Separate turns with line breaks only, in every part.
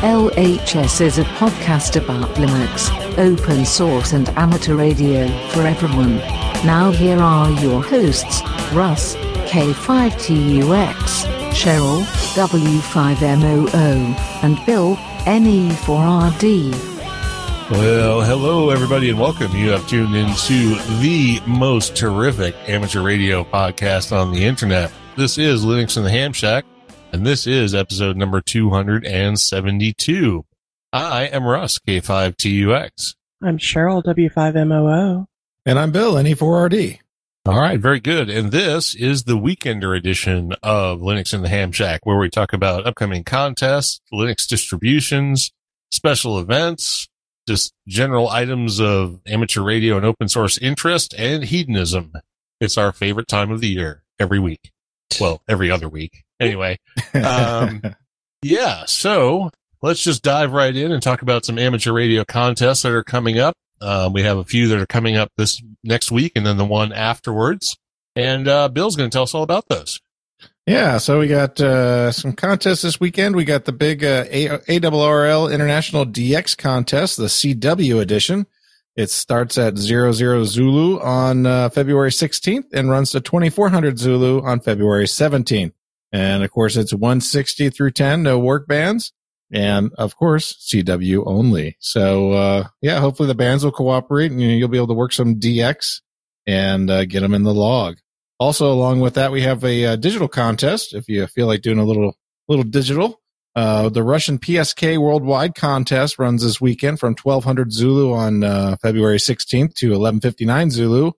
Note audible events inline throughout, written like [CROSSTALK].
LHS is a podcast about Linux, open source, and amateur radio for everyone. Now, here are your hosts Russ, K5TUX, Cheryl, W5MOO, and Bill, NE4RD.
Well, hello, everybody, and welcome. You have tuned into the most terrific amateur radio podcast on the internet. This is Linux in the Ham Shack, and this is episode number 272. I am Russ, K5TUX.
I'm Cheryl, W5MOO.
And I'm Bill, NE4RD.
All right, very good. And this is the weekender edition of Linux in the Ham Shack, where we talk about upcoming contests, Linux distributions, special events, just general items of amateur radio and open source interest and hedonism. It's our favorite time of the year every week. Well, every other week. Anyway, um, [LAUGHS] yeah. So let's just dive right in and talk about some amateur radio contests that are coming up. Uh, we have a few that are coming up this next week and then the one afterwards. And, uh, Bill's going to tell us all about those.
Yeah, so we got uh, some contests this weekend. We got the big uh, ARRL International DX contest, the CW edition. It starts at 00 Zulu on uh, February 16th and runs to 2400 Zulu on February 17th. And of course, it's 160 through 10, no WARC bands. And of course, CW only. So, uh, yeah, hopefully the bands will cooperate and you'll be able to work some DX and uh, get them in the log. Also, along with that, we have a, uh digital contest. If you feel like doing a little, little digital, uh, the Russian PSK Worldwide contest runs this weekend from 1200 Zulu on uh, February 16th to 1159 Zulu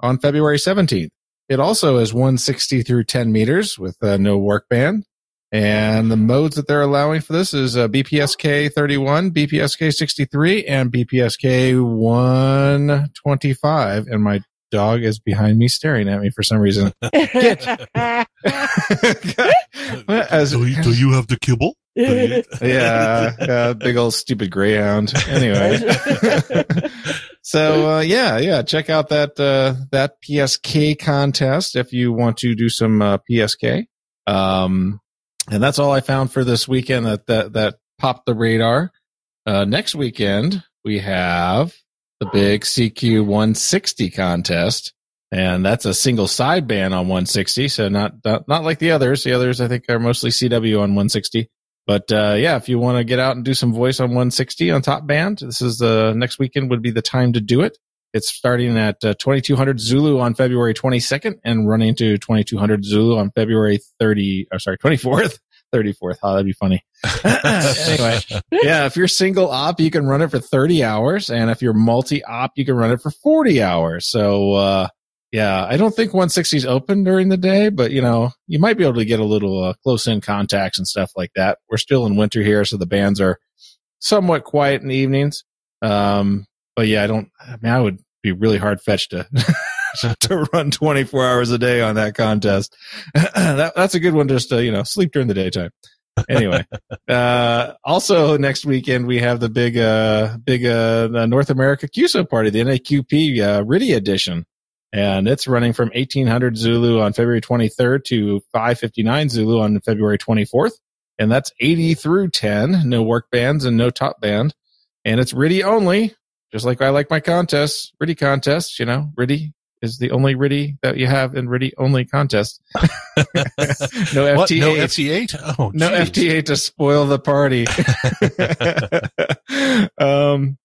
on February 17th. It also is 160 through 10 meters with uh, no WARC band. And the modes that they're allowing for this is uh, BPSK 31, BPSK 63, and BPSK 125. And my dog is behind me staring at me for some reason. [LAUGHS] [LAUGHS] [LAUGHS] As-
do, you, do you have the kibble?
Yeah, yeah, big old stupid greyhound. Anyway, so uh, yeah, yeah, check out that uh, that PSK contest if you want to do some uh, PSK. Um, and that's all I found for this weekend that that that popped the radar. Uh, next weekend we have the big CQ 160 contest. And that's a single sideband on 160. So not, not, not like the others. The others I think are mostly CW on 160. But, uh, yeah, if you want to get out and do some voice on 160 on top band, this is the next weekend would be the time to do it. It's starting at uh, 2200 Zulu on February 22nd and running to 2200 Zulu on February 30, or sorry, 24th. 34th. Oh, that'd be funny. [LAUGHS] anyway, yeah, if you're single op, you can run it for 30 hours. And if you're multi op, you can run it for 40 hours. So, uh, yeah, I don't think 160 is open during the day, but you know, you might be able to get a little uh, close in contacts and stuff like that. We're still in winter here, so the bands are somewhat quiet in the evenings. Um, but yeah, I don't, I mean, I would be really hard fetched to, [LAUGHS] [LAUGHS] to run 24 hours a day on that contest. [CLEARS THROAT] that, that's a good one just to, you know, sleep during the daytime. anyway, [LAUGHS] uh, also next weekend we have the big, uh, big, uh, North America QSO party, the NAQP, uh, RTTY edition. And it's running from 1800 Zulu on February 23rd to 559 Zulu on February 24th. And that's 80 through 10, no WARC bands and no top band. And it's RTTY only, just like I like my contests, RTTY contests, you know, RTTY is the only RTTY that you have in RTTY only contest. [LAUGHS] no
What?
FT8.
No FT8? Oh,
No
geez.
FT8 to spoil the party. [LAUGHS] um,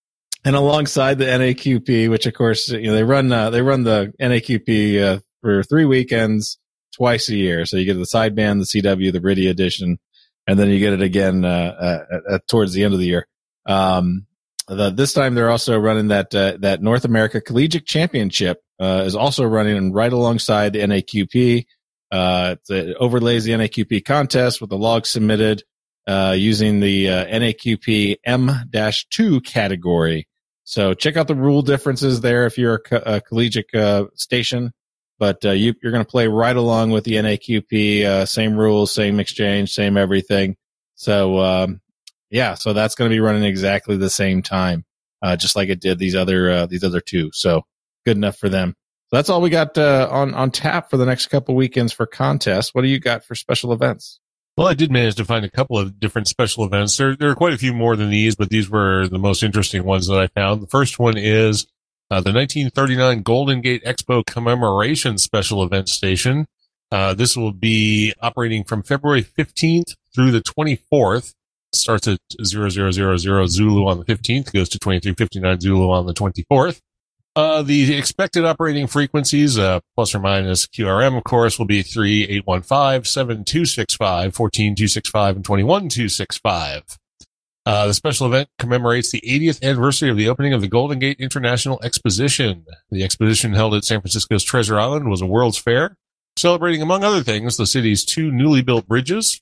and alongside the NAQP, which of course, you know, they run, uh, they run the NAQP, uh, for three weekends twice a year. So you get the sideband, the CW, the RTTY edition, and then you get it again, uh, uh, uh, towards the end of the year. Um, the, this time they're also running that, uh, that North America Collegiate Championship, uh, is also running right alongside the NAQP. Uh, it overlays the NAQP contest with the log submitted. uh, using the uh, NAQP M-2 category. So check out the rule differences there if you're a, co- a collegiate uh, station. But uh, you, you're going to play right along with the NAQP, uh, same rules, same exchange, same everything. So um, yeah, so that's going to be running exactly the same time, uh, just like it did these other uh, these other two. So good enough for them. So that's all we got uh, on on tap for the next couple weekends for contests. What do you got for special events?
Well, I did manage to find a couple of different special events. There, there are quite a few more than these, but these were the most interesting ones that I found. The first one is uh, the 1939 Golden Gate Expo commemoration special event station. Uh, this will be operating from February 15th through the 24th. Starts at 0000 Zulu on the 15th, goes to 2359 Zulu on the 24th. Uh, the expected operating frequencies, uh, plus or minus QRM, of course, will be 3815, 7265, 14265, and 21265. Uh, the special event commemorates the 80th anniversary of the opening of the Golden Gate International Exposition. The exposition held at San Francisco's Treasure Island was a World's Fair, celebrating, among other things, the city's two newly built bridges.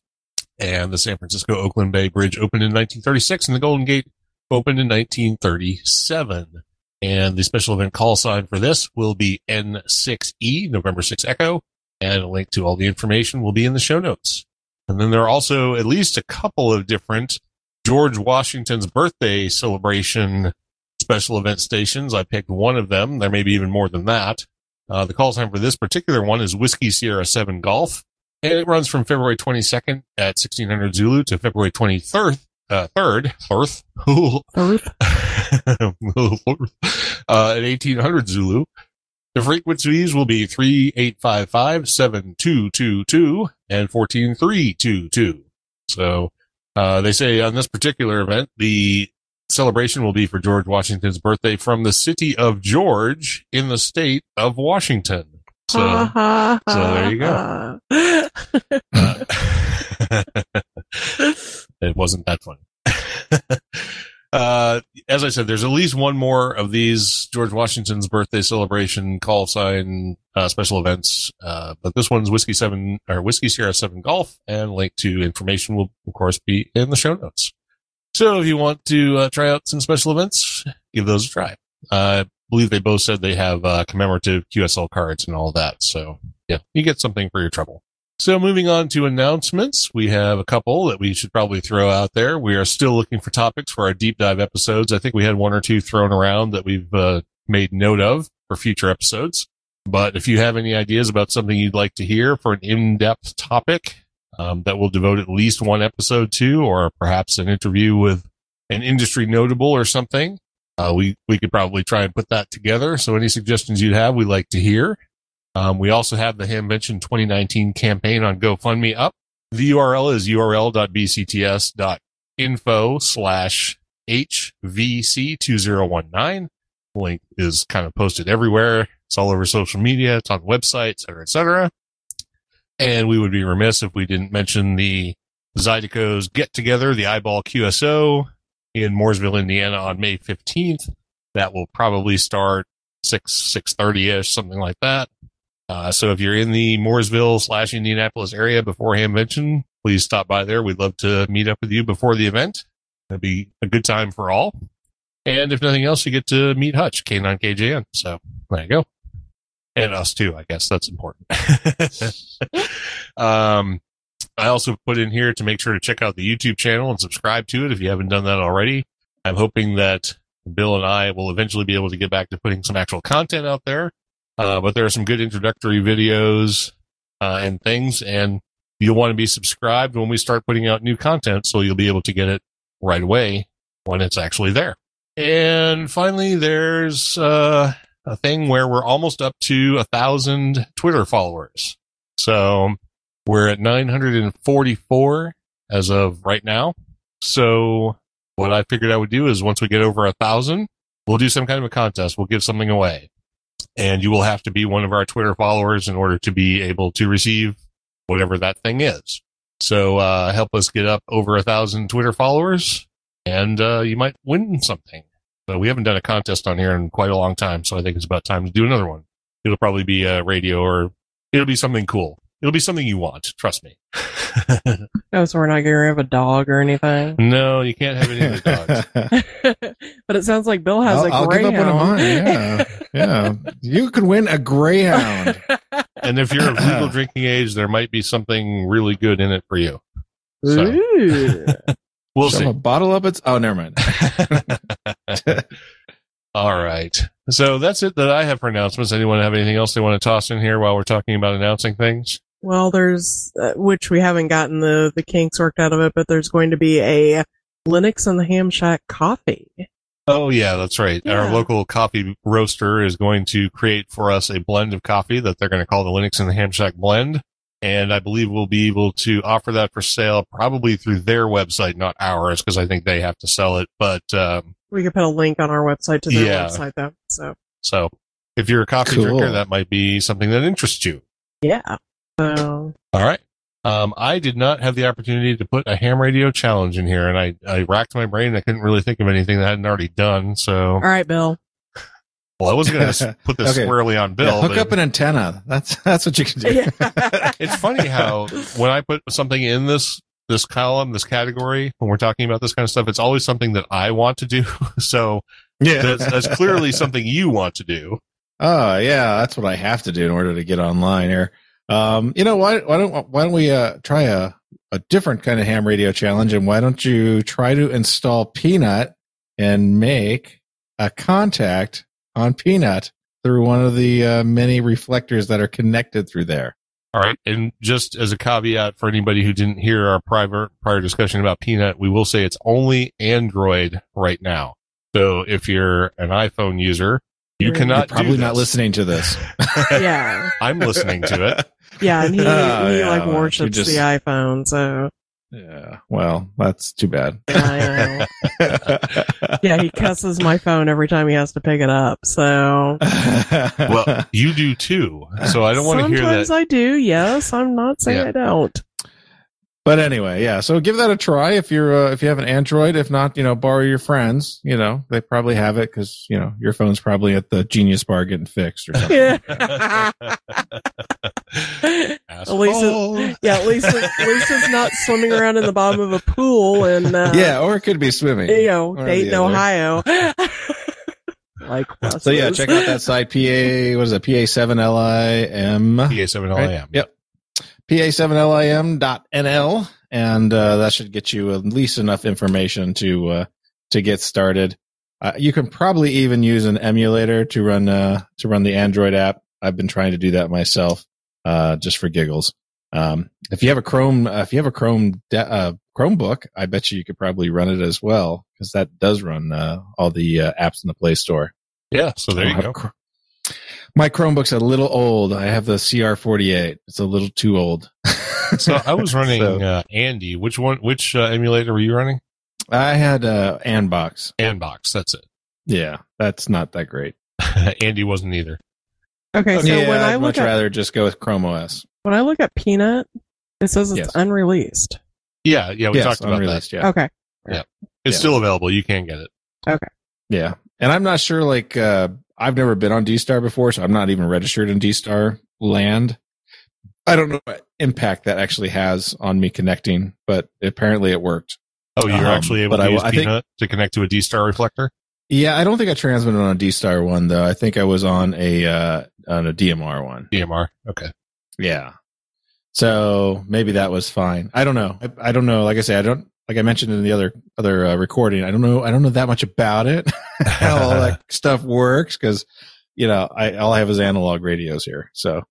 And the San Francisco Oakland Bay Bridge opened in 1936 and the Golden Gate opened in 1937. And the special event call sign for this will be N6E, November 6 Echo, and a link to all the information will be in the show notes. And then there are also at least a couple of different George Washington's birthday celebration special event stations. I picked one of them. There may be even more than that. Uh, the call time for this particular one is Whiskey Sierra 7 Golf, and it runs from February 22nd at 1600 Zulu to February 23rd, uh, 3rd, 4th, [LAUGHS] [LAUGHS] [LAUGHS] uh, at 1800 Zulu. The frequencies will be 3855, 7222, and 14322. So, uh, they say on this particular event, the celebration will be for George Washington's birthday from the city of George in the state of Washington. So, [LAUGHS] so there you go. Uh, [LAUGHS] it wasn't that funny. Uh, as I said, there's at least one more of these George Washington's birthday celebration call sign uh, special events, uh, but this one's Whiskey Seven or Whiskey Sierra Seven Golf, and link to information will of course be in the show notes. So if you want to uh, try out some special events, give those a try. I believe they both said they have uh, commemorative QSL cards and all that. So yeah, you get something for your trouble. So moving on to announcements, we have a couple that we should probably throw out there. We are still looking for topics for our deep dive episodes. I think we had one or two thrown around that we've uh, made note of for future episodes. But if you have any ideas about something you'd like to hear for an in-depth topic um, that we'll devote at least one episode to, or perhaps an interview with an industry notable or something, uh, we we could probably try and put that together. So any suggestions you'd have, we'd like to hear. Um, we also have the Hamvention 2019 campaign on GoFundMe up. The URL is url.bcts.info slash HVC2019. Link is kind of posted everywhere. It's all over social media. It's on the website, et cetera, et cetera. And we would be remiss if we didn't mention the Zydeco's get together, the eyeball QSO in Mooresville, Indiana on May 15th. That will probably start 6, 6.30 ish, something like that. Uh, so if you're in the Mooresville slash Indianapolis area before Hamvention, please stop by there. We'd love to meet up with you before the event. It'd be a good time for all. And if nothing else, you get to meet Hutch, K9KJN. So there you go. And us too, I guess that's important. [LAUGHS] um, I also put in here to make sure to check out the YouTube channel and subscribe to it if you haven't done that already. I'm hoping that Bill and I will eventually be able to get back to putting some actual content out there. Uh, but there are some good introductory videos uh, and things, and you'll want to be subscribed when we start putting out new content, so you'll be able to get it right away when it's actually there. And finally, there's uh, a thing where we're almost up to a thousand Twitter followers. So we're at 944 as of right now. So what I figured I would do is once we get over a thousand, we'll do some kind of a contest. We'll give something away and you will have to be one of our Twitter followers in order to be able to receive whatever that thing is. So, uh, help us get up over a thousand Twitter followers and, uh, you might win something. But we haven't done a contest on here in quite a long time. So I think it's about time to do another one. It'll probably be a radio or it'll be something cool. It'll be something you want. Trust me. [LAUGHS]
Oh, so we're not going to have a dog or anything.
no, you can't have any of the dogs. [LAUGHS] [LAUGHS]
but it sounds like Bill has
I'll,
a
I'll give
greyhound.
up one of mine. Yeah, yeah. You could win a greyhound.
And if you're of legal drinking age, there might be something really good in it for you. So we'll
Shove
see.
a bottle up its. Oh, never mind.
All right. So that's it that I have for announcements. Anyone have anything else they want to toss in here while we're talking about announcing things?
Well, there's uh, which we haven't gotten the the kinks worked out of it, but there's going to be a Linux and the Ham Shack coffee.
Oh yeah, that's right. Our local coffee roaster is going to create for us a blend of coffee that they're going to call the Linux and the Ham Shack blend. And I believe we'll be able to offer that for sale probably through their website, not ours, because I think they have to sell it. But, um,
We could put a link on our website to their
Yeah.
website though. So
so if you're a coffee
Cool.
drinker, that might be something that interests you.
yeah. So
All right. Um, I did not have the opportunity to put a ham radio challenge in here and I, I racked my brain. I couldn't really think of anything that I hadn't already done. So,
all right, Bill.
well, I wasn't going [LAUGHS] to put this
Okay.
squarely on Bill.
Yeah, hook
but-
up an antenna. That's [LAUGHS] that's what you can do.
Yeah. [LAUGHS]
it's funny how when I put something in this this column, this category, when we're talking about this kind of stuff, it's always something that I want to do. So
Yeah.
that's, that's clearly something you want to do.
Oh yeah, that's what I have to do in order to get online here. Um, you know why? Why don't why don't we uh, try a a different kind of ham radio challenge? And why don't you try to install Peanut and make a contact on Peanut through one of the uh, many reflectors that are connected through there?
All right. And just as a caveat for anybody who didn't hear our private prior discussion about Peanut, we will say it's only Android right now. So if you're an iPhone user, you
You're
cannot
You're probably
do
not listening to this. [LAUGHS]
yeah. [LAUGHS]
I'm listening to it.
Yeah, and he, [LAUGHS]
Oh,
he
yeah,
like worships
just-
the iPhone, so
Yeah. Well, that's too bad.
I know. [LAUGHS] yeah, he cusses my phone every time he has to pick it up. So [LAUGHS]
Well, you do too. So I don't want to hear that. sometimes.
I do. Yes, I'm not saying
Yeah.
I don't.
But anyway, yeah. So give that a try if you're uh, if you have an Android. If not, you know, borrow your friends. You know, they probably have it because you know your phone's probably at the Genius Bar getting fixed or something.
Yeah. [LAUGHS] At least it, yeah, at least it, at least it's not swimming around in the bottom of a pool in uh,
yeah, or it could be swimming.
you know Dayton. Ohio. [LAUGHS] like
So yeah, check out that site. PA what is it? PA seven L I M.
PA7LIM.
Yep. PA7LIM.nl and uh, that should get you at least enough information to uh, to get started. Uh, you can probably even use an emulator to run uh, to run the Android app. I've been trying to do that myself, uh, just for giggles. Um, if you have a Chrome, uh, if you have a Chrome de- uh, Chromebook, I bet you you could probably run it as well because that does run uh, all the uh, apps in the Play Store.
Yeah. So there you go.
My Chromebook's a little old. I have the CR48. It's a little too old. [LAUGHS]
So I was running
So,
uh, Andy. Which one? Which uh, emulator were you running?
I had uh, Anbox.
Anbox. That's it.
Yeah, that's not that great. [LAUGHS]
Andy wasn't either.
Okay, so
yeah,
when I
I'd
look
much
at
rather just go with Chrome OS.
when I look at Peanut, it says it's
Yes.
unreleased.
Yeah. Yeah. We
yes,
talked about
unreleased. Yeah,
Okay.
Yeah, It's
Yeah.
still available. You can get it. Okay.
Yeah. And I'm not sure. Like, uh, I've never been on D Star before, so I'm not even registered in D Star land. I don't know what impact that actually has on me connecting, but apparently it worked.
Oh, you're
Um,
actually able to
I-
use
I think-
to connect to a D Star reflector.
Yeah, I don't think I transmitted on a D Star one though. I think I was on a uh, on a DMR one.
DMR. Okay.
Yeah. So maybe that was fine. I don't know. I, I don't know. Like I say, I don't. Like I mentioned in the other other uh, recording, I don't know. I don't know that much about it. [LAUGHS] how all that [LAUGHS] stuff works because you know I all I have is analog radios here. So,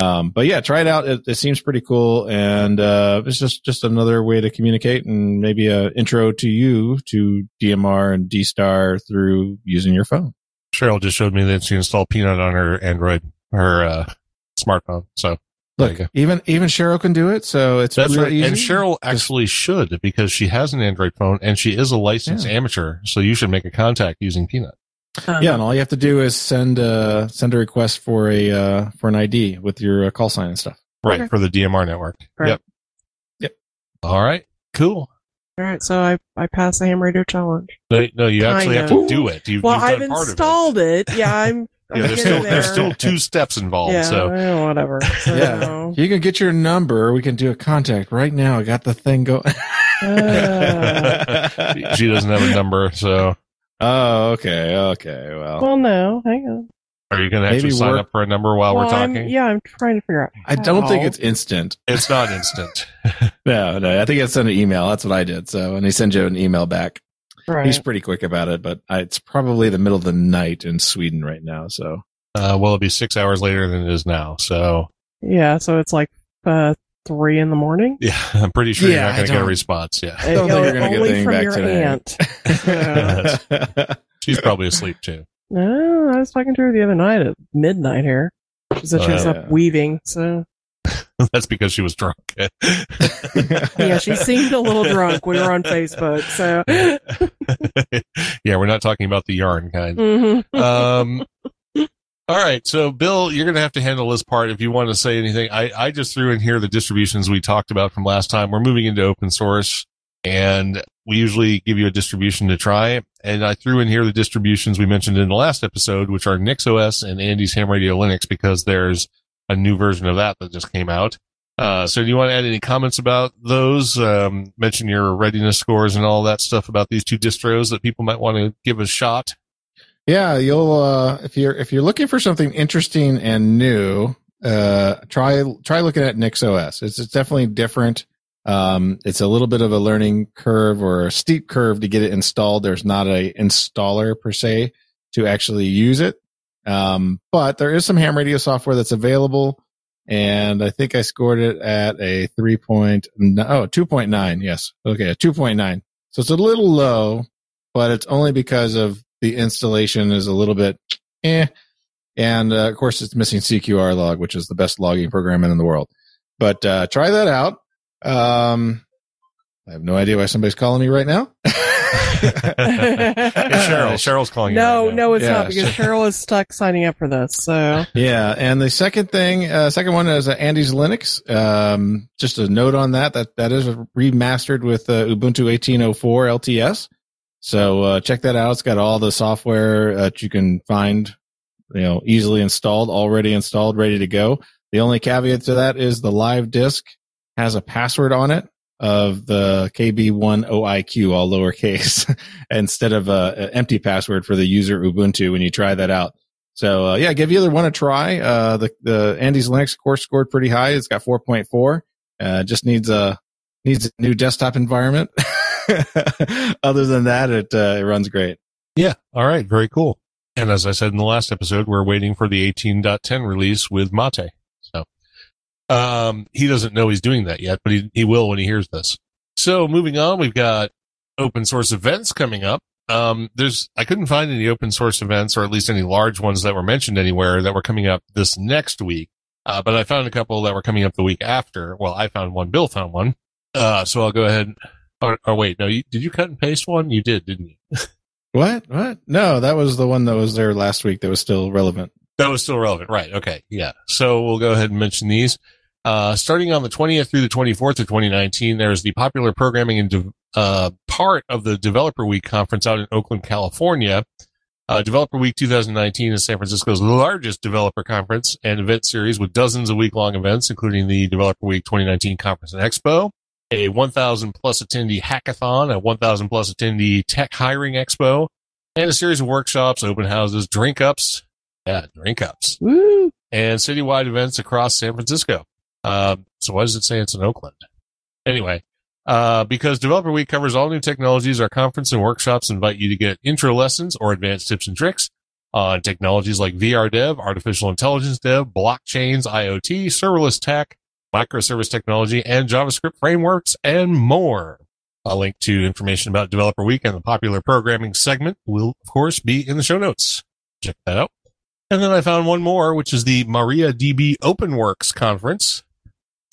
um, but yeah, try it out. It, it seems pretty cool, and uh, it's just just another way to communicate and maybe a intro to you to DMR and D Star through using your phone.
Cheryl just showed me that she installed Peanut on her Android, her uh, smartphone. So
Look, even even Cheryl can do it, so it's
That's
real
right.
easy.
And Cheryl actually should because she has an Android phone and she is a licensed
Yeah.
amateur. So you should make a contact using Peanut.
Um,
Yeah, and all you have to do is send uh send a request for a uh for an ID with your uh, call sign and stuff.
Right.
Okay.
For the DMR network.
Right.
Yep.
Yep.
All right. Cool.
All right, so I I passed the ham radio challenge.
No, no you actually have to
Kinda.
do it. You've,
Well,
you've
I've
done part of it.
installed it. Yeah, I'm
Yeah, there's still
there.
there's still two steps involved.
yeah,
So
eh, whatever. [LAUGHS] So,
Yeah. You can get your number. We can do a contact right now. I got the thing going. [LAUGHS]
uh,
she doesn't have a number. So
oh, okay. Okay. Well,
well, no, hang on.
are you going to actually sign up for a number while
Well,
we're
I'm-
talking?
yeah, I'm trying to figure out.
I don't think it's instant.
It's not instant. [LAUGHS]
No, no. I think I sent an email. That's what I did. So, and they send you an email back.
Right.
He's pretty quick about it, but I, it's probably the middle of the night in Sweden right now. So,
Uh, well, it'll be six hours later than it is now. So
Yeah, so it's like uh, three in the morning. [LAUGHS]
yeah, I'm pretty sure yeah, you're
Yeah,
not
I
going to get a response. Yeah,
I don't think you're gonna get
only
anything
from
back
your
today.
aunt. So-
she's probably asleep too. [LAUGHS]
no, I was talking to her the other night at midnight here. She said she was
Oh,
up
yeah.
weaving. So [LAUGHS]
That's because she was drunk. [LAUGHS]
yeah, she seemed a little drunk. We were on Facebook. So [LAUGHS]
yeah, we're not talking about the yarn kind.
Mhm.
um all right so bill you're gonna have to handle this part if you want to say anything i i just threw in here the distributions we talked about from last time we're moving into open source and we usually give you a distribution to try and i threw in here the distributions we mentioned in the last episode which are nixos and andy's ham radio linux because there's a new version of that that just came out uh, so do you want to add any comments about those? Um, mention your readiness scores and all that stuff about these two distros that people might want to give a shot.
Yeah, you'll uh if you're if you're looking for something interesting and new, uh try try looking at NixOS. It's, it's definitely different. Um it's a little bit of a learning curve or a steep curve to get it installed. There's not a installer per se to actually use it. Um but there is some ham radio software that's available and I think I scored it at a 3. Point, oh, 2.9. Yes. Okay, a 2.9. So it's a little low, but it's only because of the installation is a little bit eh. And uh, of course, it's missing CQR log, which is the best logging program in the world. But uh, try that out. Um, I have no idea why somebody's calling me right now. [LAUGHS]
It's Cheryl. [LAUGHS] Cheryl's calling you.
no,
right now.
no, it's
Yeah,
not because Cheryl is stuck signing up for this. So
yeah, and the second thing, uh, second one is uh, Andy's Linux. Um, just a note on that that that is remastered with uh, Ubuntu 1804 LTS. So uh, check that out. It's got all the software that you can find, you know, easily installed, already installed, ready to go. The only caveat to that is the live disk has a password on it of the KB1OIQ, all lowercase, [LAUGHS] instead of a, a empty password for the user Ubuntu when you try that out. So uh, yeah, give either one a try. Uh, the the Andy's Linux course scored pretty high. It's got 4.4. Uh, just needs a needs a new desktop environment. [LAUGHS] Other than that, it uh, it runs great.
Yeah. All right. Very cool. And as I said in the last episode, we're waiting for the 18.10 release with Mate. Um, he doesn't know he's doing that yet, but he, he will when he hears this. So moving on, we've got open source events coming up. Um, there's, I couldn't find any open source events or at least any large ones that were mentioned anywhere that were coming up this next week. Uh, but I found a couple that were coming up the week after. Well, I found one. Bill found one. Uh, so I'll go ahead. Or, or wait, no, you, did you cut and paste one? You did, didn't you? [LAUGHS]
What? What? No, that was the one that was there last week. That was still relevant.
That was still relevant. Right. Okay. Yeah. So we'll go ahead and mention these. Uh, starting on the 20th through the 24th of 2019, there's the popular programming and de- uh, part of the Developer Week conference out in Oakland, California. Uh, Developer Week 2019 is San Francisco's largest developer conference and event series with dozens of week long events, including the Developer Week 2019 conference and expo, a 1,000 plus attendee hackathon, a 1,000 plus attendee tech hiring expo, and a series of workshops, open houses, drink ups, yeah, drink ups,
woo.
and citywide events across San Francisco. Um, so why does it say it's in Oakland? Anyway, uh, because Developer Week covers all new technologies, our conference and workshops invite you to get intro lessons or advanced tips and tricks on technologies like VR dev, artificial intelligence dev, blockchains, IoT, serverless tech, microservice technology, and JavaScript frameworks, and more. A link to information about Developer Week and the popular programming segment will, of course, be in the show notes. Check that out. And then I found one more, which is the MariaDB OpenWorks conference.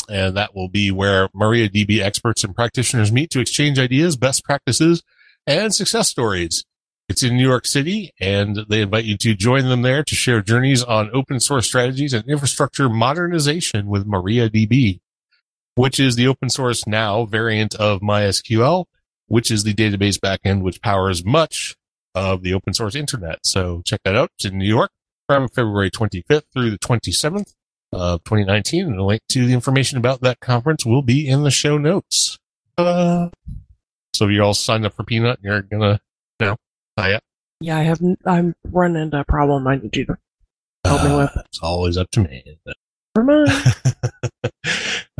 And that will be where MariaDB experts and practitioners meet to exchange ideas, best practices, and success stories. It's in New York City and they invite you to join them there to share journeys on open source strategies and infrastructure modernization with MariaDB, which is the open source now variant of MySQL, which is the database backend which powers much of the open source internet. So check that out. It's in New York. from February 25th through the 27th of 2019. And a link to the information about that conference will be in the show notes. Uh, so you all signed up for Peanut. You're gonna not yet.
Yeah, I have. I'm running into a problem. I need you to help me
Uh,
with.
It's always up to me.
Never mind. [LAUGHS]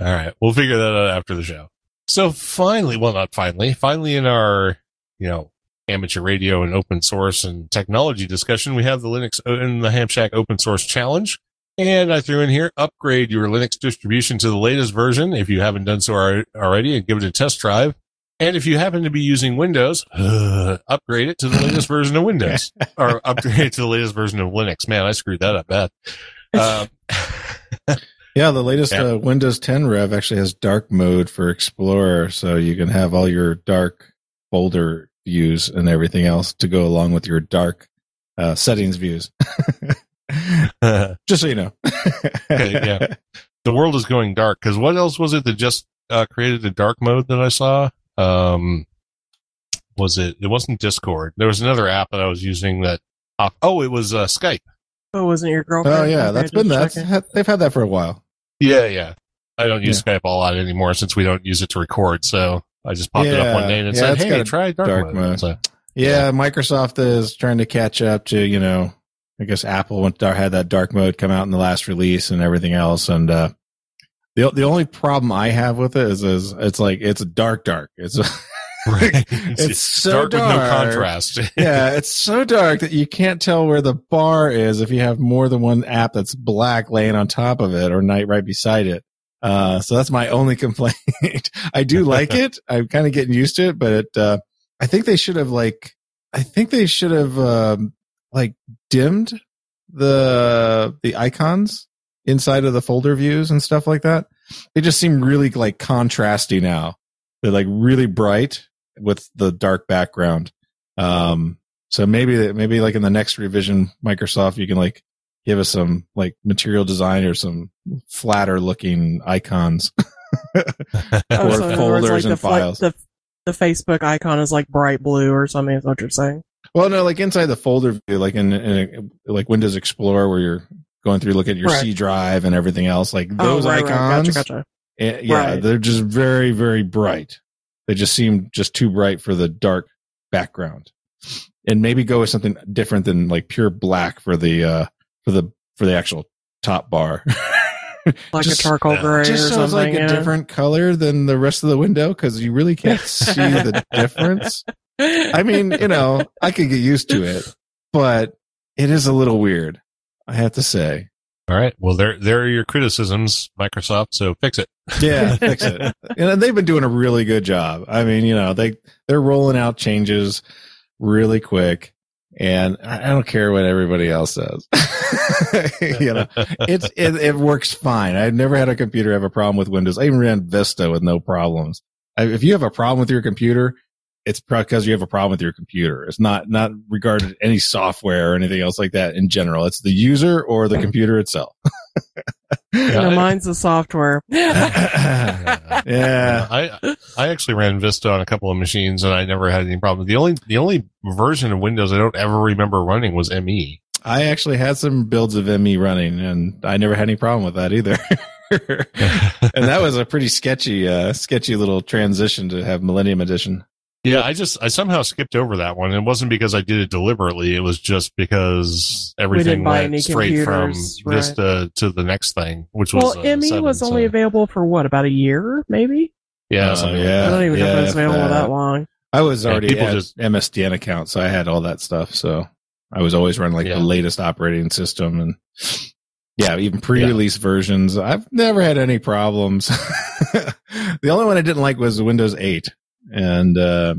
All right. We'll figure that out after the show. So finally, well, not finally, finally in our, you know, amateur radio and open source and technology discussion, we have the Linux in the Ham Shack open source challenge. And I threw in here, upgrade your Linux distribution to the latest version if you haven't done so already and give it a test drive. And if you happen to be using Windows, [SIGHS] upgrade it to the latest version of Windows [LAUGHS] or upgrade it to the latest version of Linux. Man, I screwed that up bad. Um, [LAUGHS]
Yeah, the latest
Yeah.
uh, Windows 10 Rev actually has dark mode for Explorer, so you can have all your dark folder views and everything else to go along with your dark uh, settings views. [LAUGHS] Just so you know.
Okay, yeah. the world is going dark because what else was it that just uh, created a dark mode that I saw? Um, was it? It wasn't Discord. There was another app that I was using that. Uh, oh, it was uh, Skype.
Oh, wasn't your girlfriend?
Oh yeah, that's been that.
checking.
They've had that for a while.
Yeah, yeah. I don't use Skype a lot anymore since we don't use it to record. So I just popped it up one day and it
yeah,
said, "Hey,
a
try dark,
dark
mode."
mode.
So,
Yeah, Microsoft is trying to catch up to you know. I guess Apple went had that dark mode come out in the last release and everything else, and uh, the the only problem I have with it is, is it's like it's dark, dark. It's [LAUGHS]
right. [LAUGHS]
It's so
dark with no contrast. [LAUGHS]
yeah, it's so dark that you can't tell where the bar is if you have more than one app that's black laying on top of it or night right beside it. Uh, so that's my only complaint. I do like it. I'm kind of getting used to it, but it, uh, I think they should have like, I think they should have, um, like dimmed the, the icons inside of the folder views and stuff like that. They just seem really like contrasty now. They're like really bright with the dark background. Um, so maybe, maybe like in the next revision, Microsoft, you can like give us some like material design or some flatter looking icons. [LAUGHS] [LAUGHS]
Oh,
Or
so in words,
folders
like
and
the, fla-
files.
the the Facebook icon is like bright blue or something. Is what you're saying?
Well, no, like inside the folder view, like in, in like Windows Explorer, where you're going through, look at your
Right.
C drive and everything else. Like those
oh, right, right.
icons,
Gotcha, gotcha.
eh, yeah,
Right.
they're just very, very bright. They just seem just too bright for the dark background. And maybe go with something different than like pure black for the uh for the for the actual top bar. [LAUGHS]
Like
Just-
a charcoal gray or
just so
something.
like a different color than the rest of the window because you really can't [LAUGHS] see the difference. I mean, you know, I could get used to it, but it is a little weird. I have to say.
All right. Well, there, there are your criticisms, Microsoft. So fix it.
Yeah, [LAUGHS] fix it. And they've been doing a really good job. I mean, you know, they they're rolling out changes really quick, and I I don't care what everybody else says. [LAUGHS] you know, it's it, it works fine. I've never had a computer have a problem with Windows. I even ran Vista with no problems. If you have a problem with your computer, it's because you have a problem with your computer. It's not not regarded any software or anything else like that in general. It's the user or the computer itself. [LAUGHS]
No, mine's the software. [LAUGHS]
Yeah.
I I actually ran Vista on a couple of machines and I never had any problem. The only the only version of Windows I don't ever remember running was. ME.
I actually had some builds of ME running, and I never had any problem with that either. [LAUGHS] and that was a pretty sketchy, uh, sketchy little transition to have Millennium Edition.
Yeah, I just I somehow skipped over that one. It wasn't because I did it deliberately. It was just because everything went straight from
computers, right.
Vista to the next thing, which was
well,
uh,
ME
7,
was only available for what about a year, maybe?
yeah,
Uh, yeah.
I don't even know if it was available
that.
that long.
I was already
people
at
just-
MSDN account, so I had all that stuff. So I was always running like
Yeah.
the latest operating system, and yeah, even pre-release versions. I've never had any problems. [LAUGHS] the only one I didn't like was Windows 8, and uh,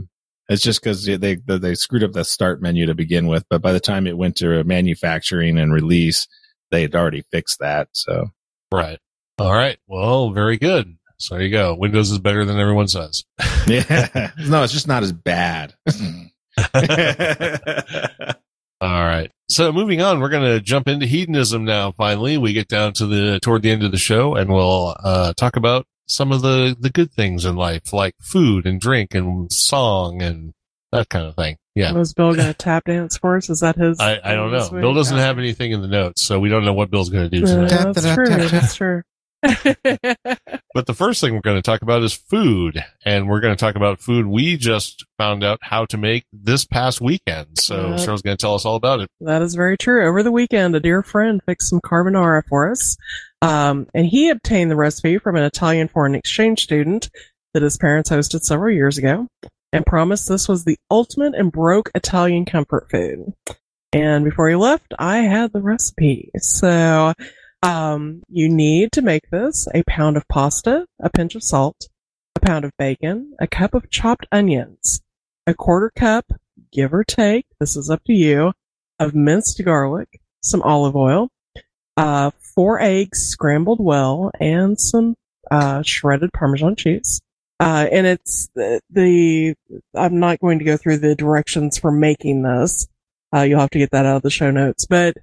it's just because they, they they screwed up the start menu to begin with. But by the time it went to manufacturing and release, they had already fixed that. So
Right. All right. Well, very good. So there you go. Windows is better than everyone says. [LAUGHS] [LAUGHS]
yeah, no, it's just not as bad. [LAUGHS]
All right. So moving on, we're going to jump into hedonism now. Finally, we get down to the toward the end of the show, and we'll uh, talk about some of the the good things in life, like food and drink and song and that kind of thing. Yeah.
Was Bill going to tap dance for us? Is that his?
I, I don't know. Bill doesn't have anything in the notes, so we don't know what Bill's going to do
Uh,
tonight.
Tap,
that's true.
tap, tap.
That's [LAUGHS] true.
But the first thing we're going to talk about is food, and we're going to talk about food we just found out how to make this past weekend. So
Uh,
Cheryl's going to tell us all about it.
That is very true. Over the weekend, a dear friend fixed some carbonara for us. Um, and he obtained the recipe from an Italian foreign exchange student that his parents hosted several years ago and promised this was the ultimate and broke Italian comfort food. And before he left, I had the recipe. So, um, you need to make this a pound of pasta, a pinch of salt, a pound of bacon, a cup of chopped onions, a quarter cup, give or take, this is up to you, of minced garlic, some olive oil, uh, four eggs scrambled well, and some uh, shredded Parmesan cheese. Uh, and it's the, the, I'm not going to go through the directions for making this. Uh, you'll have to get that out of the show notes, but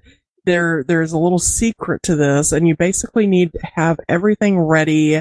there, there's a little secret to this, and you basically need to have everything ready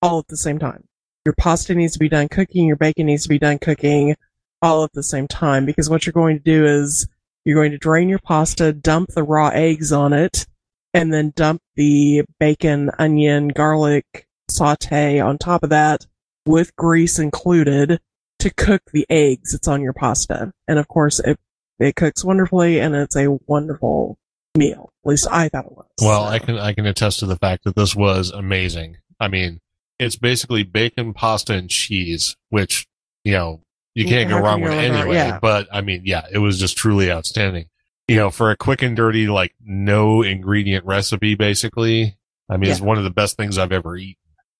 all at the same time. Your pasta needs to be done cooking, your bacon needs to be done cooking all at the same time, because what you're going to do is you're going to drain your pasta, dump the raw eggs on it, and then dump the bacon, onion, garlic saute on top of that with grease included to cook the eggs that's on your pasta. And of course, it, it cooks wonderfully and it's a wonderful meal. At least I thought it was.
Well, I can I can attest to the fact that this was amazing. I mean, it's basically bacon, pasta, and cheese, which you know you can't go
can
wrong with anyway.
Yeah.
But I mean, yeah, it was just truly outstanding. You know, for a quick and dirty, like no ingredient recipe, basically. I mean, it's one of the best things I've ever eaten.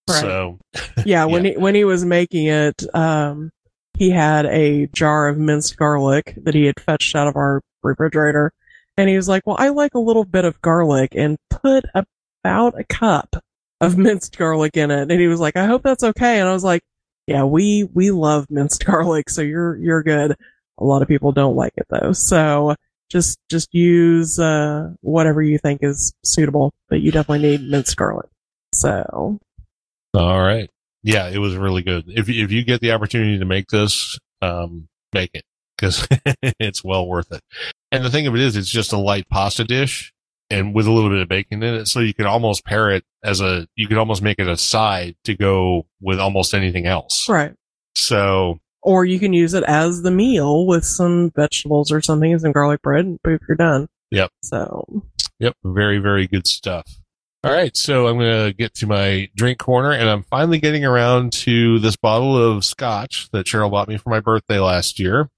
Right.
So [LAUGHS]
yeah, when [LAUGHS] he when he was making it, um, he had a jar of minced garlic that he had fetched out of our refrigerator, and he was like, "Well, I like a little bit of garlic," and put about a cup of [LAUGHS] minced garlic in it. And he was like, "I hope that's okay." And I was like, "Yeah, we we love minced garlic, so you're you're good." A lot of people don't like it though, so just just use uh, whatever you think is suitable, but you definitely need minced garlic. So
All right. Yeah, it was really good. If if you get the opportunity to make this, um, make it because [LAUGHS] it's well worth it. And the thing of it is, it's just a light pasta dish and with a little bit of bacon in it, so you can almost pair it as a. You could almost make it a side to go with almost anything else.
right.
So
or you can use it as the meal with some vegetables or something, some garlic bread, and poof, you're done.
Yep.
So,
Yep, very, very good stuff. All right, so I'm going to get to my drink corner, and I'm finally getting around to this bottle of scotch that Cheryl bought me for my birthday last year.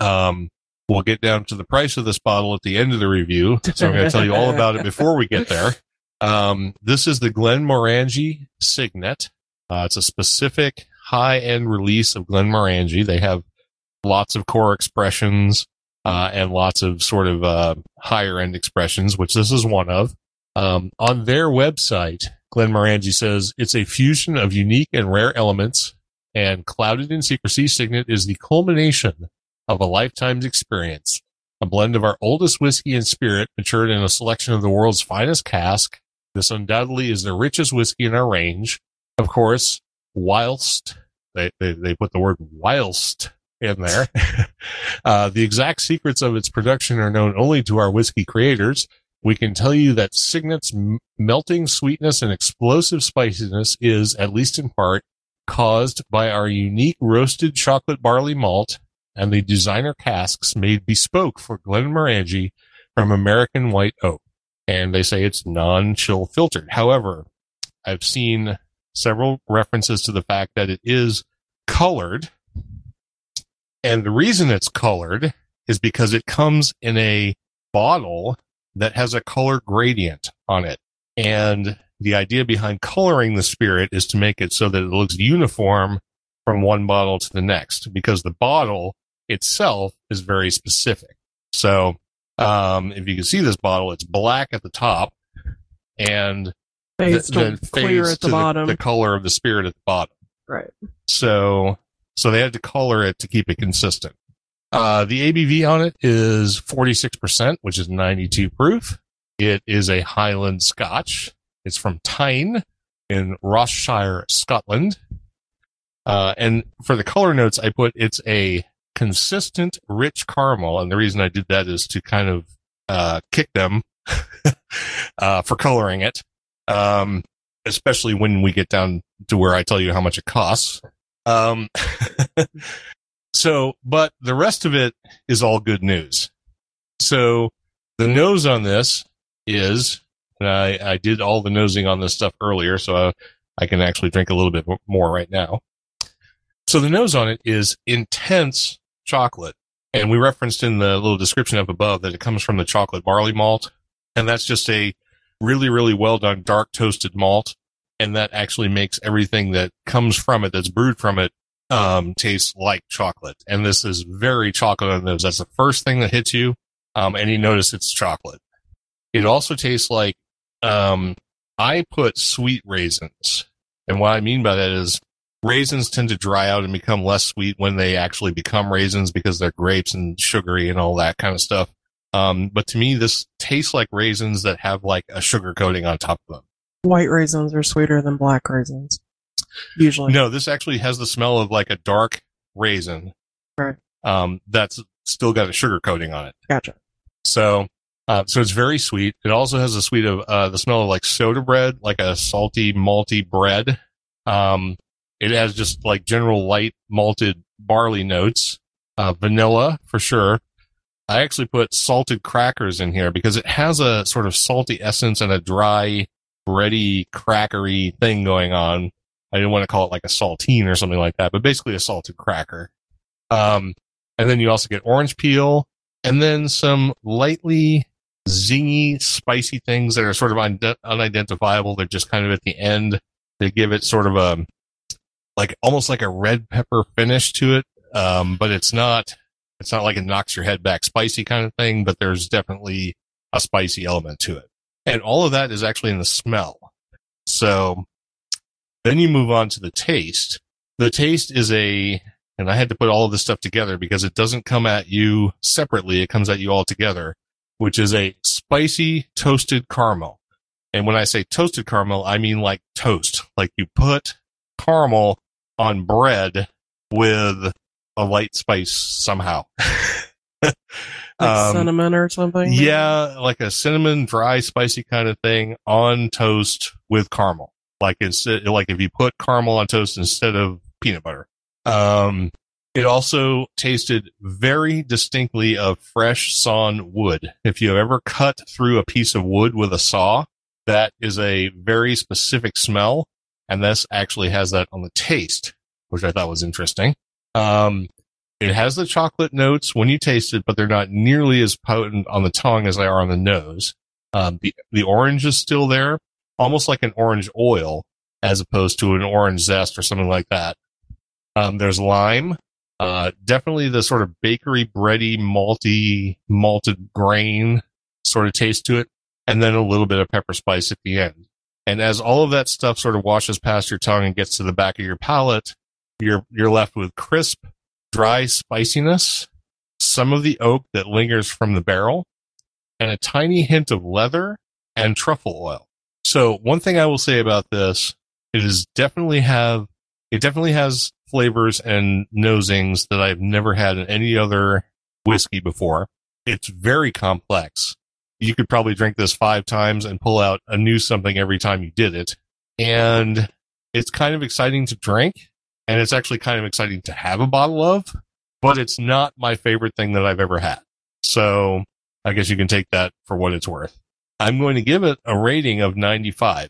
Um, we'll get down to the price of this bottle at the end of the review, so I'm going to tell you all about it [LAUGHS] before we get there. Um, this is the Glen Glenmorangie Signet. Uh, it's a specific high-end release of Glenmorangie. They have lots of core expressions, uh, and lots of sort of uh, higher end expressions, which this is one of. Um, on their website, Glenmorangie says it's a fusion of unique and rare elements, and Clouded in Secrecy Signet is the culmination of a lifetime's experience. A blend of our oldest whiskey and spirit matured in a selection of the world's finest cask. This undoubtedly is the richest whiskey in our range. Of course, whilst they, they, they put the word whilst in there. [LAUGHS] uh, the exact secrets of its production are known only to our whiskey creators. We can tell you that Signet's m- melting sweetness and explosive spiciness is, at least in part, caused by our unique roasted chocolate barley malt and the designer casks made bespoke for Glenmorangie from American white oak. And they say it's non-chill filtered. However, I've seen several references to the fact that it is colored and the reason it's colored is because it comes in a bottle that has a color gradient on it. And the idea behind coloring the spirit is to make it so that it looks uniform from one bottle to the next because the bottle itself is very specific. So, um, if you can see this bottle, it's black at the top and
fades
th- then
to clear at the
to
bottom.
the color of the spirit at the bottom.
right.
So, so they had to color it to keep it consistent. Uh, the ABV on it is 46%, which is 92 proof. It is a Highland Scotch. It's from Tain in Ross-shire, Scotland. Uh, and for the color notes, I put it's a consistent rich caramel. And the reason I did that is to kind of, uh, kick them, [LAUGHS] uh, for coloring it. Um, especially when we get down to where I tell you how much it costs. Um, [LAUGHS] so, but the rest of it is all good news. So the nose on this is, and I, I did all the nosing on this stuff earlier, so I, I can actually drink a little bit more right now. So the nose on it is intense chocolate. And we referenced in the little description up above that it comes from the chocolate barley malt. And that's just a really, really well done dark toasted malt. And that actually makes everything that comes from it, that's brewed from it, um, taste like chocolate. And this is very chocolate on those. That's the first thing that hits you. Um, and you notice it's chocolate. It also tastes like, um, I put sweet raisins. And what I mean by that is raisins tend to dry out and become less sweet when they actually become raisins because they're grapes and sugary and all that kind of stuff. Um, but to me, this tastes like raisins that have like a sugar coating on top of them.
White raisins are sweeter than black raisins. Usually.
No, this actually has the smell of like a dark raisin.
Right.
Um, that's still got a sugar coating on it.
Gotcha.
So, uh, so it's very sweet. It also has the sweet of, uh, the smell of like soda bread, like a salty, malty bread. Um, it has just like general light malted barley notes, uh, vanilla for sure. I actually put salted crackers in here because it has a sort of salty essence and a dry, bready, crackery thing going on. I didn't want to call it like a saltine or something like that, but basically a salted cracker. Um, and then you also get orange peel and then some lightly zingy, spicy things that are sort of un- unidentifiable. They're just kind of at the end. They give it sort of a, like almost like a red pepper finish to it. Um, but it's not, it's not like it knocks your head back spicy kind of thing, but there's definitely a spicy element to it. And all of that is actually in the smell. So then you move on to the taste. The taste is a, and I had to put all of this stuff together because it doesn't come at you separately. It comes at you all together, which is a spicy toasted caramel. And when I say toasted caramel, I mean like toast. Like you put caramel on bread with a light spice somehow. [LAUGHS]
like um, cinnamon or something?
Yeah, like a cinnamon, dry, spicy kind of thing on toast with caramel. Like it's like if you put caramel on toast instead of peanut butter. Um, it also tasted very distinctly of fresh sawn wood. If you have ever cut through a piece of wood with a saw, that is a very specific smell. And this actually has that on the taste, which I thought was interesting. Um, it has the chocolate notes when you taste it, but they're not nearly as potent on the tongue as they are on the nose. Um, the, the orange is still there, almost like an orange oil, as opposed to an orange zest or something like that. Um, there's lime, uh, definitely the sort of bakery bready, malty, malted grain sort of taste to it, and then a little bit of pepper spice at the end. And as all of that stuff sort of washes past your tongue and gets to the back of your palate, you're you're left with crisp, dry spiciness, some of the oak that lingers from the barrel, and a tiny hint of leather and truffle oil. So one thing I will say about this, it is definitely have it definitely has flavors and nosings that I've never had in any other whiskey before. It's very complex. You could probably drink this five times and pull out a new something every time you did it. And it's kind of exciting to drink and it's actually kind of exciting to have a bottle of, but it's not my favorite thing that I've ever had. So I guess you can take that for what it's worth. I'm going to give it a rating of 95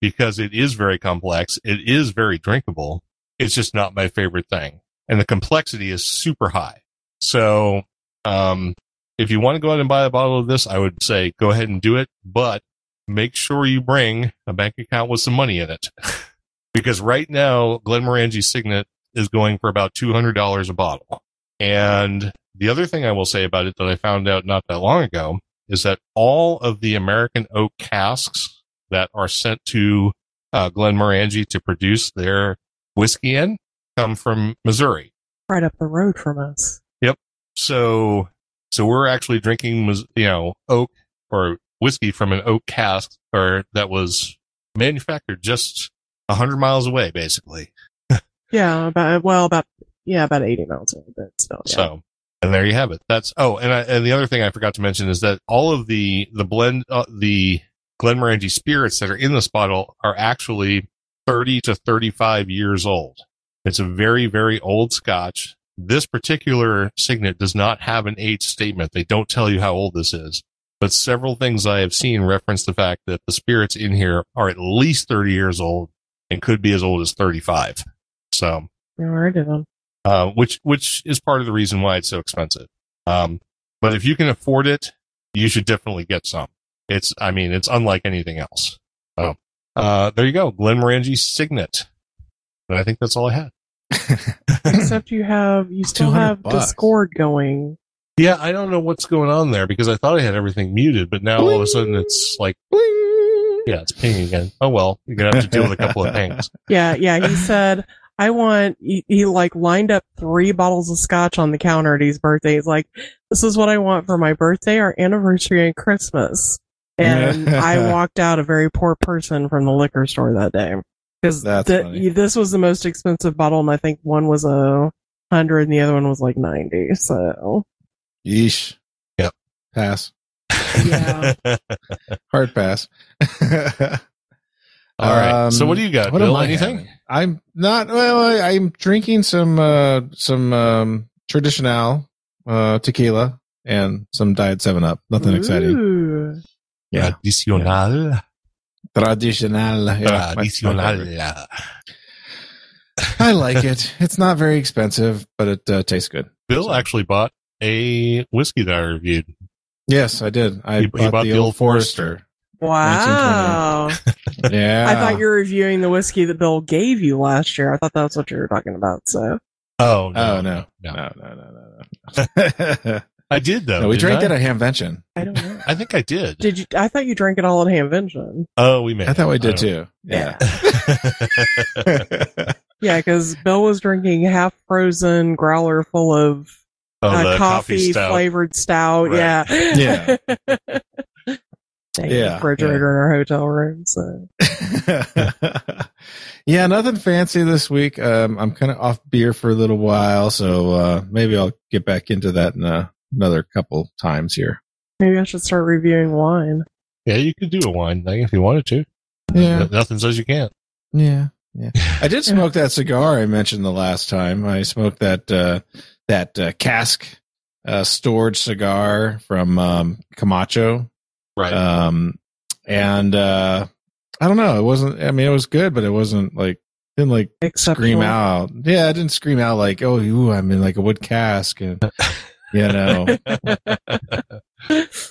because it is very complex. It is very drinkable. It's just not my favorite thing. And the complexity is super high. So, um, if you want to go out and buy a bottle of this, I would say go ahead and do it, but make sure you bring a bank account with some money in it. [LAUGHS] because right now, Glenmorangie Signet is going for about $200 a bottle. And the other thing I will say about it that I found out not that long ago is that all of the American oak casks that are sent to uh, Glenmorangie to produce their whiskey in come from Missouri.
Right up the road from us.
Yep. So, so we're actually drinking, you know, oak or whiskey from an oak cask or that was manufactured just a hundred miles away, basically.
yeah. About, well, about yeah, about 80 miles away, but still. Yeah.
So, and there you have it. That's oh, and I, and the other thing I forgot to mention is that all of the the blend uh, the Glenmorangie spirits that are in this bottle are actually 30 to 35 years old. It's a very very old Scotch. This particular signet does not have an age statement. They don't tell you how old this is. But several things I have seen reference the fact that the spirits in here are at least 30 years old and could be as old as 35. So,
All right, then.
uh, which which is part of the reason why it's so expensive. Um, but if you can afford it, you should definitely get some. It's, I mean, it's unlike anything else. So, uh, there you go, Glenmorangie Signet. And I think that's all I had. [LAUGHS] [LAUGHS]
Except you have, you still have
bucks.
Discord going.
Yeah, I don't know what's going on there because I thought I had everything muted, but now all of a sudden it's like, yeah, it's pinging again. Oh well, you're gonna have to deal with a couple of [LAUGHS] pings.
Yeah, yeah. He [LAUGHS] said, I want, he, he like lined up three bottles of scotch on the counter at his birthday. He's like, this is what I want for my birthday, our anniversary, and Christmas. And I [LAUGHS] walked out a very poor person from the liquor store that day. Because
That's
this was the most expensive bottle, and I think one was a hundred and the other one was like 90. So,
Yeesh.
Yep.
Pass.
Yeah. [LAUGHS]
Hard pass. [LAUGHS]
All right.
Um,
so what do you got,
what
Bill?
am I
Anything?
having? I'm not. Well, I, I'm drinking some uh, some um, traditional uh, tequila and some Diet Seven Up. Nothing exciting.
Ooh.
Yeah.
Tradicional.
Traditional. Yeah, my- my.
Tradicional.
I like it. It's not very expensive, but it uh, tastes good.
Bill actually bought a whiskey that I reviewed.
Yes, I did. I
He- he
bought,
bought
the,
the
old
Old
Forester.
Wow. [LAUGHS]
Yeah,
I thought you were reviewing the whiskey that Bill gave you last year. I thought that's what you were talking about. So
Oh no,
Oh no,
no.
no, no, no, no. no. [LAUGHS]
I did though.
no we drank
I?
that at Hamvention.
I don't know.
I think I did.
Did you? I thought you drank it all at Hamvention.
oh, we may.
I thought we did too. Yeah.
don't- [LAUGHS]
Yeah, because Bill was drinking half frozen growler full of
oh,
uh,
the
coffee,
stout.
flavored stout.
Right.
Yeah.
Yeah. [LAUGHS]
Dang,
Yeah,
refrigerator in our hotel room. So [LAUGHS]
yeah, nothing fancy this week. Um, I'm kind of off beer for a little while, so uh, maybe I'll get back into that in uh, another couple times here.
maybe I should start reviewing wine.
Yeah, you could do a wine thing if you wanted to.
Yeah,
N- Nothing says you can't.
yeah, yeah. I did [LAUGHS] smoke that cigar I mentioned the last time. I smoked that uh, that uh, cask uh, stored cigar from um, Camacho.
Right.
Um, and uh, I don't know. It wasn't. I mean, it was good, but it wasn't like didn't like
Except
scream out. Yeah, I didn't scream out like, "Oh, ooh, I'm in like a wood cask," and you know, [LAUGHS]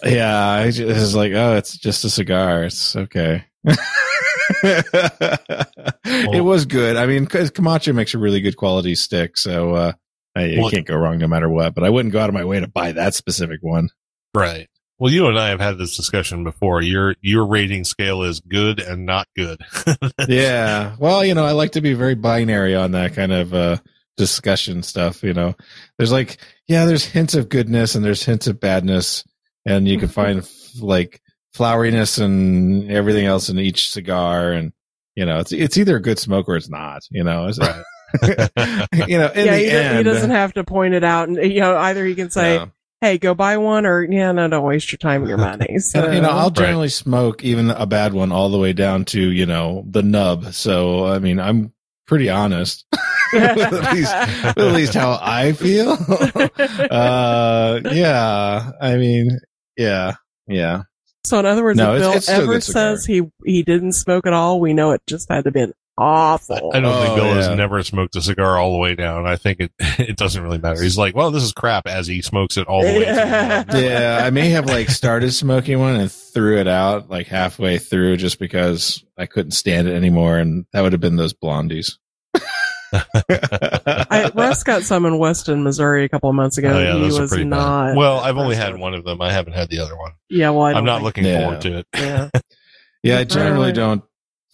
yeah. I just it was like, "Oh, it's just a cigar. It's okay." [LAUGHS] it was good. I mean, 'cause Camacho makes a really good quality stick, so uh, I, you
Well-
can't go wrong no matter what. But I wouldn't go out of my way to buy that specific one.
right. Well, you and I have had this discussion before. Your your rating scale is good and not good. [LAUGHS]
yeah. Well, you know, I like to be very binary on that kind of uh discussion stuff, you know. There's like yeah, there's hints of goodness and there's hints of badness and you can find [LAUGHS] like floweriness and everything else in each cigar and you know, it's it's either a good smoke or it's not, you know. It's,
Right. [LAUGHS]
you know, in
yeah,
the
he,
end,
he doesn't have to point it out, and you know, either he can say,
no.
"Hey, go buy one," or "Yeah, no, don't waste your time and your money." [LAUGHS] So,
And, you know, I'll
Right.
generally smoke even a bad one all the way down to, you know, the nub. So, I mean, I'm pretty honest. [LAUGHS] at least, at least how I feel. uh, yeah. I mean, yeah, yeah.
So in other words,
No,
if Bill
it's still a
ever says he he didn't smoke at all, we know it just had to be awful.
I don't think
Oh,
Bill
yeah.
has never smoked a cigar all the way down. I think it [LAUGHS] it doesn't really matter. He's like, well, this is crap as he smokes it all the way. to the. [LAUGHS]
Yeah, I may have like started smoking one and threw it out like halfway through just because I couldn't stand it anymore, and that would have been those blondies. [LAUGHS]
I, Russ got some in Weston, Missouri, a couple of months ago.
Oh, yeah,
he was not.
bad. Well, I've only had one of them. I haven't had the other one.
Yeah, well, I don't
I'm not
think-
looking
Yeah.
forward to it.
Yeah,
Yeah, I generally don't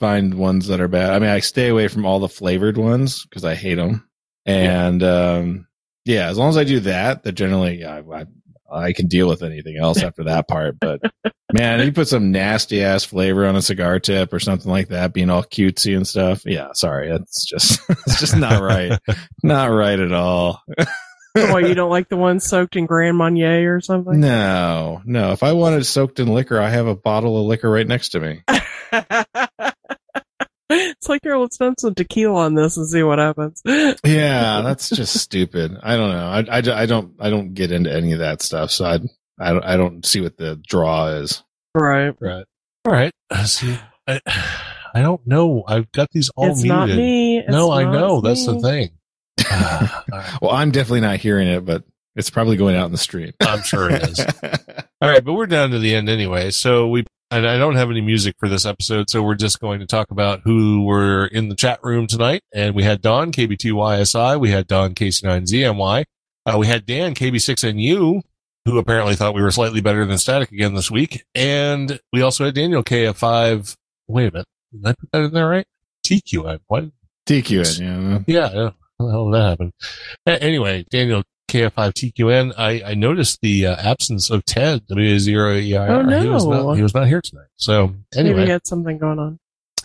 find ones that are bad. I mean, I stay away from all the flavored ones because I hate them. And um, yeah, as long as I do that, they're generally yeah, I, I, I can deal with anything else [LAUGHS] after that part. But man, you put some nasty ass flavor on a cigar tip or something like that, being all cutesy and stuff. Yeah, sorry, that's just [LAUGHS] it's just not right, [LAUGHS] not right at all.
Why you don't like the one soaked in Grand Marnier or something?
No, no. If I wanted soaked in liquor, I have a bottle of liquor right next to me.
It's like here, let's dump some tequila on this and see what happens. [LAUGHS]
Yeah, that's just stupid. I don't know. I, I, I don't I don't get into any of that stuff, so I I don't, I don't see what the draw is.
Right.
Right. All right. See, I, I don't know. I've got these all
it's
muted.
not me. It's
no, I
not
know. That's the thing. Ah, all right.
Well, I'm definitely not hearing it, but it's probably going out in the street.
I'm sure it is. [LAUGHS] All right, but we're down to the end anyway. So we, and I don't have any music for this episode, so we're just going to talk about who were in the chat room tonight. And we had Don KB2YSI, we had Don KC9ZMY, uh, we had Dan KB6NU, who apparently thought we were slightly better than Static again this week, and we also had Daniel KF5. Wait a minute, did I put that in there right? TQN. What?
TQN, yeah.
Yeah, yeah. How the hell did that happen? Anyway, Daniel KF5TQN, I, I noticed the uh, absence of Ted, W0EIR.
Oh,
He was,
no.
not, he was not here tonight. So,
Maybe
anyway,
he had something going on.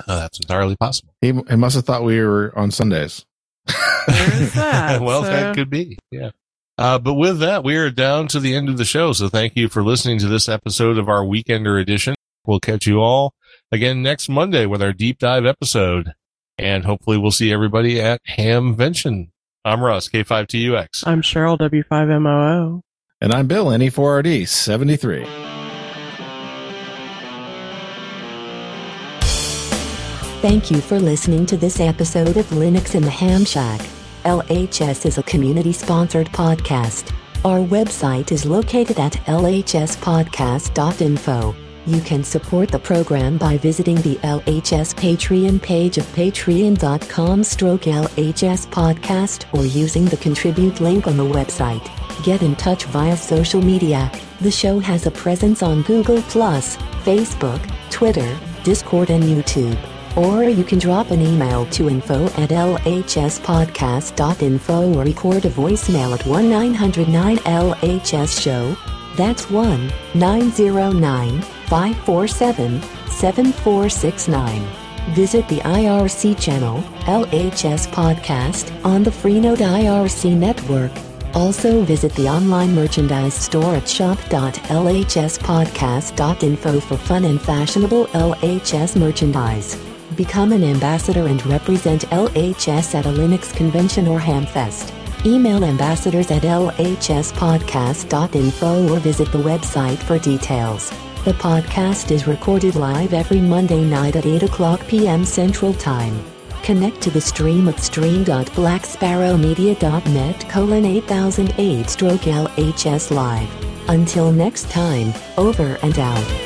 uh, that's entirely possible.
He, he must have thought we were on Sundays. [LAUGHS]
That.
well,
So-
that could be. Yeah. Uh, but with that, we are down to the end of the show. So thank you for listening to this episode of our Weekender edition. We'll catch you all again next Monday with our deep dive episode. And hopefully we'll see everybody at Hamvention. I'm Russ, K5TUX.
I'm Cheryl W5MOO.
And I'm Bill, E NE4RD 73.
Thank you for listening to this episode of Linux in the Ham Shack. LHS is a community sponsored podcast. Our website is located at lhspodcast.info. You can support the program by visiting the LHS Patreon page of patreon.com stroke LHS podcast or using the contribute link on the website. Get in touch via social media. The show has a presence on Google Facebook, Twitter, Discord, and YouTube. Or you can drop an email to info at lhspodcast.info or record a voicemail at 1-909-LHS show. That's 1-909-547-7469. Visit the IRC channel, LHS Podcast, on the Freenode IRC network. Also visit the online merchandise store at shop.lhspodcast.info for fun and fashionable LHS merchandise. Become an ambassador and represent LHS at a Linux convention or Hamfest. Email ambassadors at lhspodcast.info or visit the website for details. The podcast is recorded live every Monday night at 8 o'clock p.m. Central Time. Connect to the stream at stream.blacksparrowmedia.net colon 8008 stroke LHS live. Until next time, over and out.